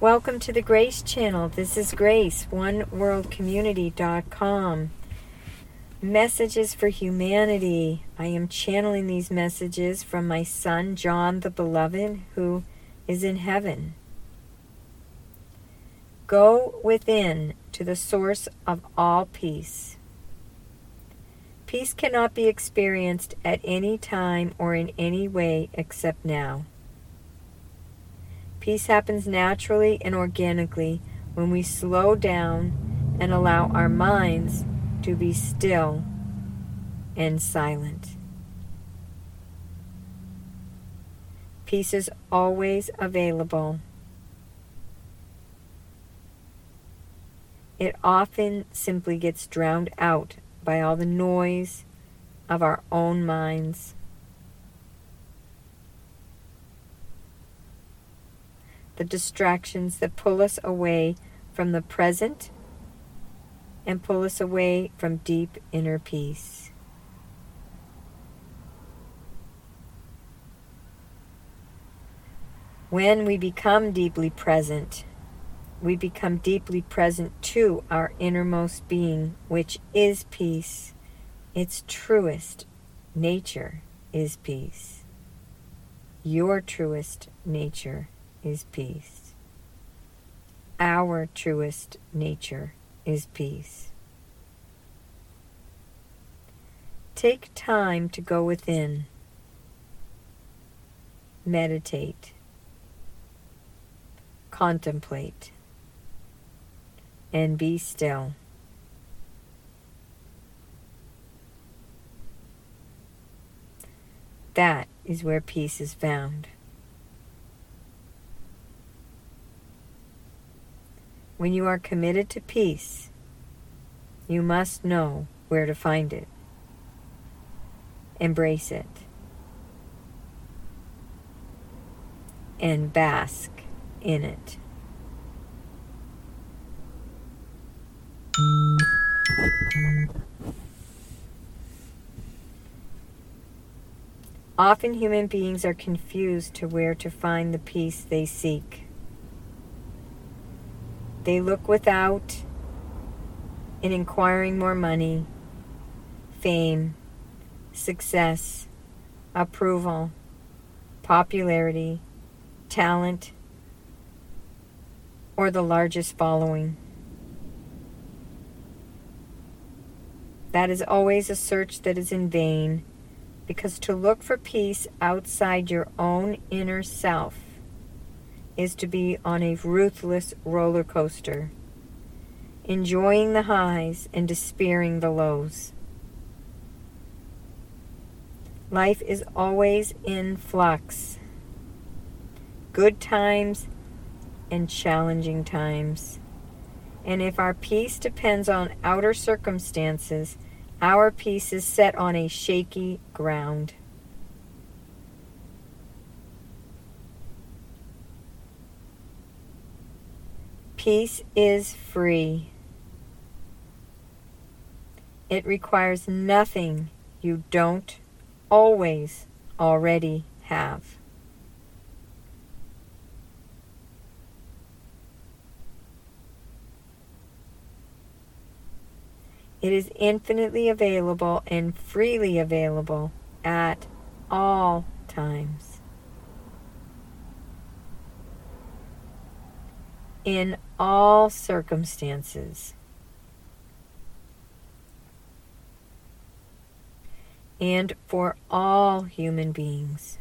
Welcome to the Grace Channel. This is Grace, oneworldcommunity.com. Messages for humanity. I am channeling these messages from my son, John the Beloved, who is in heaven. Go within to the source of all peace. Peace cannot be experienced at any time or in any way except now. Peace happens naturally and organically when we slow down and allow our minds to be still and silent. Peace is always available. It often simply gets drowned out by all the noise of our own minds. The distractions that pull us away from the present and pull us away from deep inner peace. When we become deeply present, we become deeply present to our innermost being, which is peace. Its truest nature is peace. Your truest nature is peace. Our truest nature is peace. Take time to go within. Meditate. Contemplate. And be still. That is where peace is found. When you are committed to peace, you must know where to find it. Embrace it. And bask in it. Often human beings are confused to where to find the peace they seek. They look without in inquiring more money, fame, success, approval, popularity, talent, or the largest following. That is always a search that is in vain, because to look for peace outside your own inner self is to be on a ruthless roller coaster, enjoying the highs and despairing the lows. Life is always in flux. Good times and challenging times. And if our peace depends on outer circumstances, our peace is set on a shaky ground. Peace is free. It requires nothing you don't always already have. It is infinitely available and freely available at all times. in all circumstances. And for all human beings.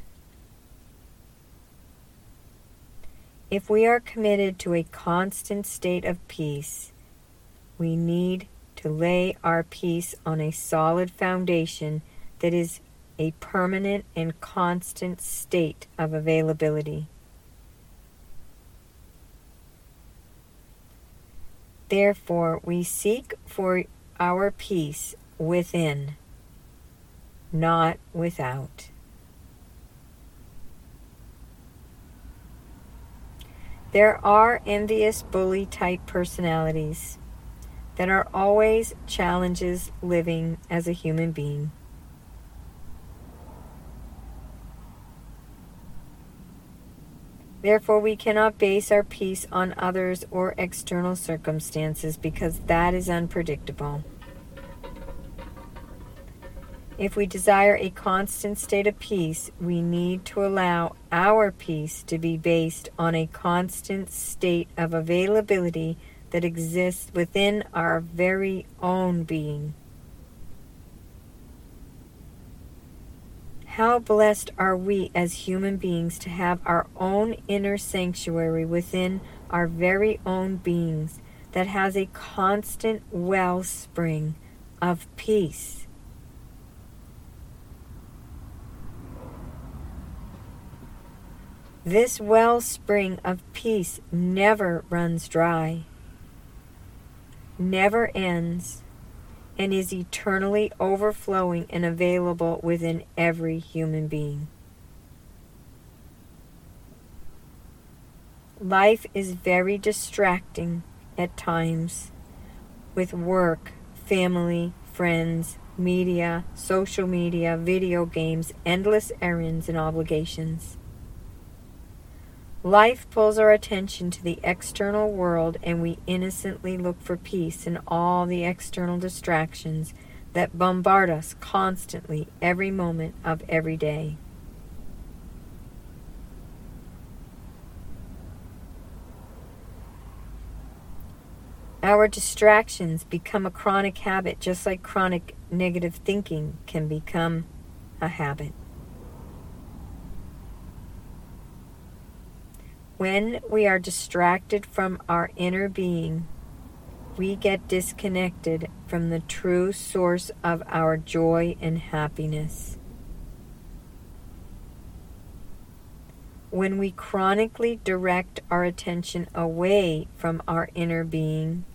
If we are committed to a constant state of peace, we need to lay our peace on a solid foundation that is a permanent and constant state of availability. Therefore, we seek for our peace within, not without. There are envious bully type personalities that are always challenges living as a human being. Therefore, we cannot base our peace on others or external circumstances because that is unpredictable. If we desire a constant state of peace, we need to allow our peace to be based on a constant state of availability that exists within our very own being. How blessed are we as human beings to have our own inner sanctuary within our very own beings that has a constant wellspring of peace. This wellspring of peace never runs dry, never ends, and is eternally overflowing and available within every human being. Life is very distracting at times with work, family, friends, media, social media, video games, endless errands and obligations. Life pulls our attention to the external world, and we innocently look for peace in all the external distractions that bombard us constantly every moment of every day. Our distractions become a chronic habit, just like chronic negative thinking can become a habit. When we are distracted from our inner being, we get disconnected from the true source of our joy and happiness. When we chronically direct our attention away from our inner being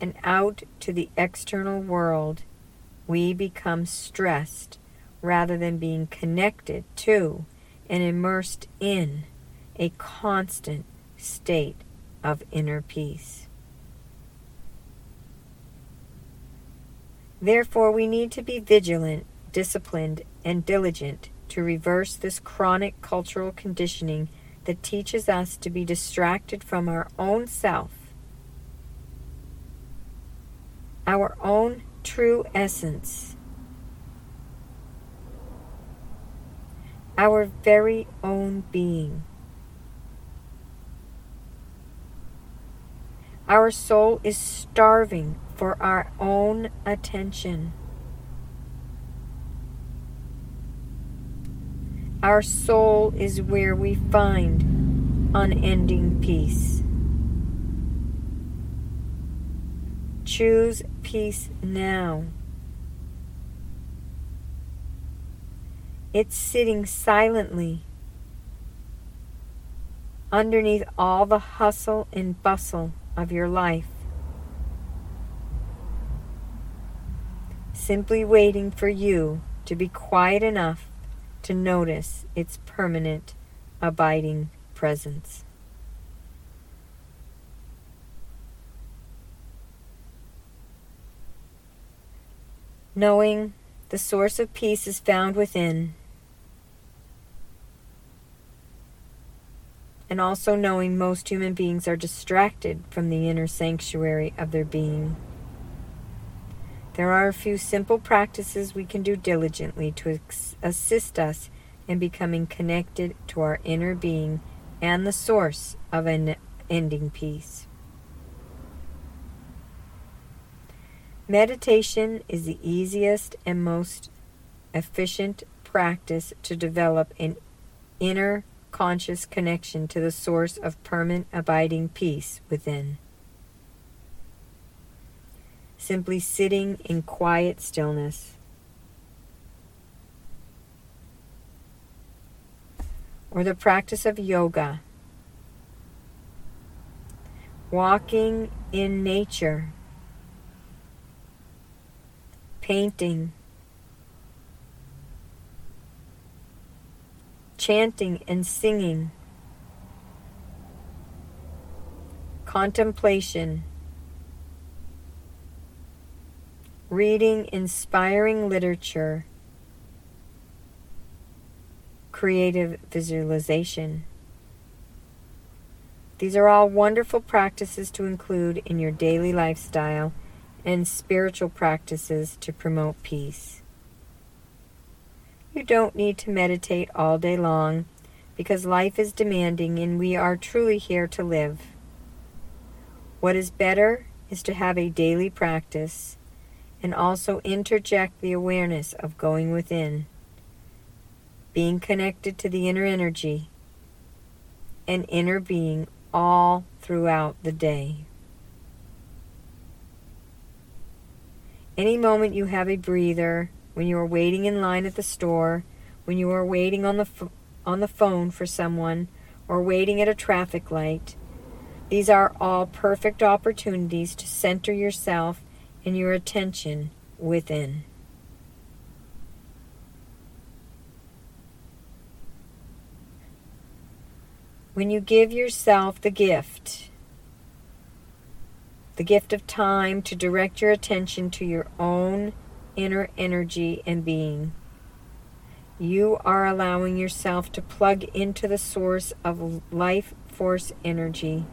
and out to the external world, we become stressed rather than being connected to and immersed in a constant state of inner peace. Therefore, we need to be vigilant, disciplined, and diligent to reverse this chronic cultural conditioning that teaches us to be distracted from our own self, our own true essence, our very own being. Our soul is starving for our own attention. Our soul is where we find unending peace. Choose peace now. It's sitting silently underneath all the hustle and bustle of your life. Simply waiting for you to be quiet enough to notice its permanent, abiding presence. Knowing the source of peace is found within and also knowing most human beings are distracted from the inner sanctuary of their being. There are a few simple practices we can do diligently to assist us in becoming connected to our inner being and the source of an ending peace. Meditation is the easiest and most efficient practice to develop an inner conscious connection to the source of permanent abiding peace within. Simply sitting in quiet stillness. Or the practice of yoga. Walking in nature. Painting chanting and singing, contemplation, reading inspiring literature, creative visualization, These are all wonderful practices to include in your daily lifestyle and spiritual practices to promote peace. You don't need to meditate all day long because life is demanding and we are truly here to live. What is better is to have a daily practice and also interject the awareness of going within, being connected to the inner energy and inner being all throughout the day. Any moment you have a breather, when you are waiting in line at the store, when you are waiting on the on the phone for someone, or waiting at a traffic light, these are all perfect opportunities to center yourself and your attention within. When you give yourself the gift, the gift of time to direct your attention to your own inner energy and being, you are allowing yourself to plug into the source of life force energy.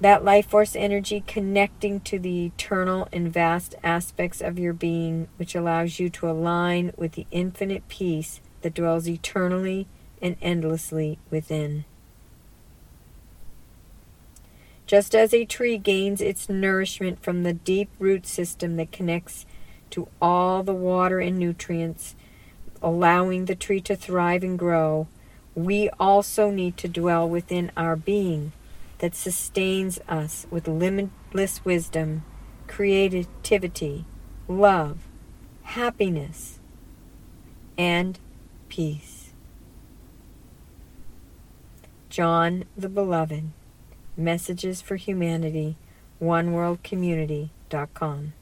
That life force energy connecting to the eternal and vast aspects of your being, which allows you to align with the infinite peace that dwells eternally and endlessly within. Just as a tree gains its nourishment from the deep root system that connects to all the water and nutrients, allowing the tree to thrive and grow, we also need to dwell within our being that sustains us with limitless wisdom, creativity, love, happiness, and peace. John the Beloved, Messages for Humanity, oneworldcommunity.com.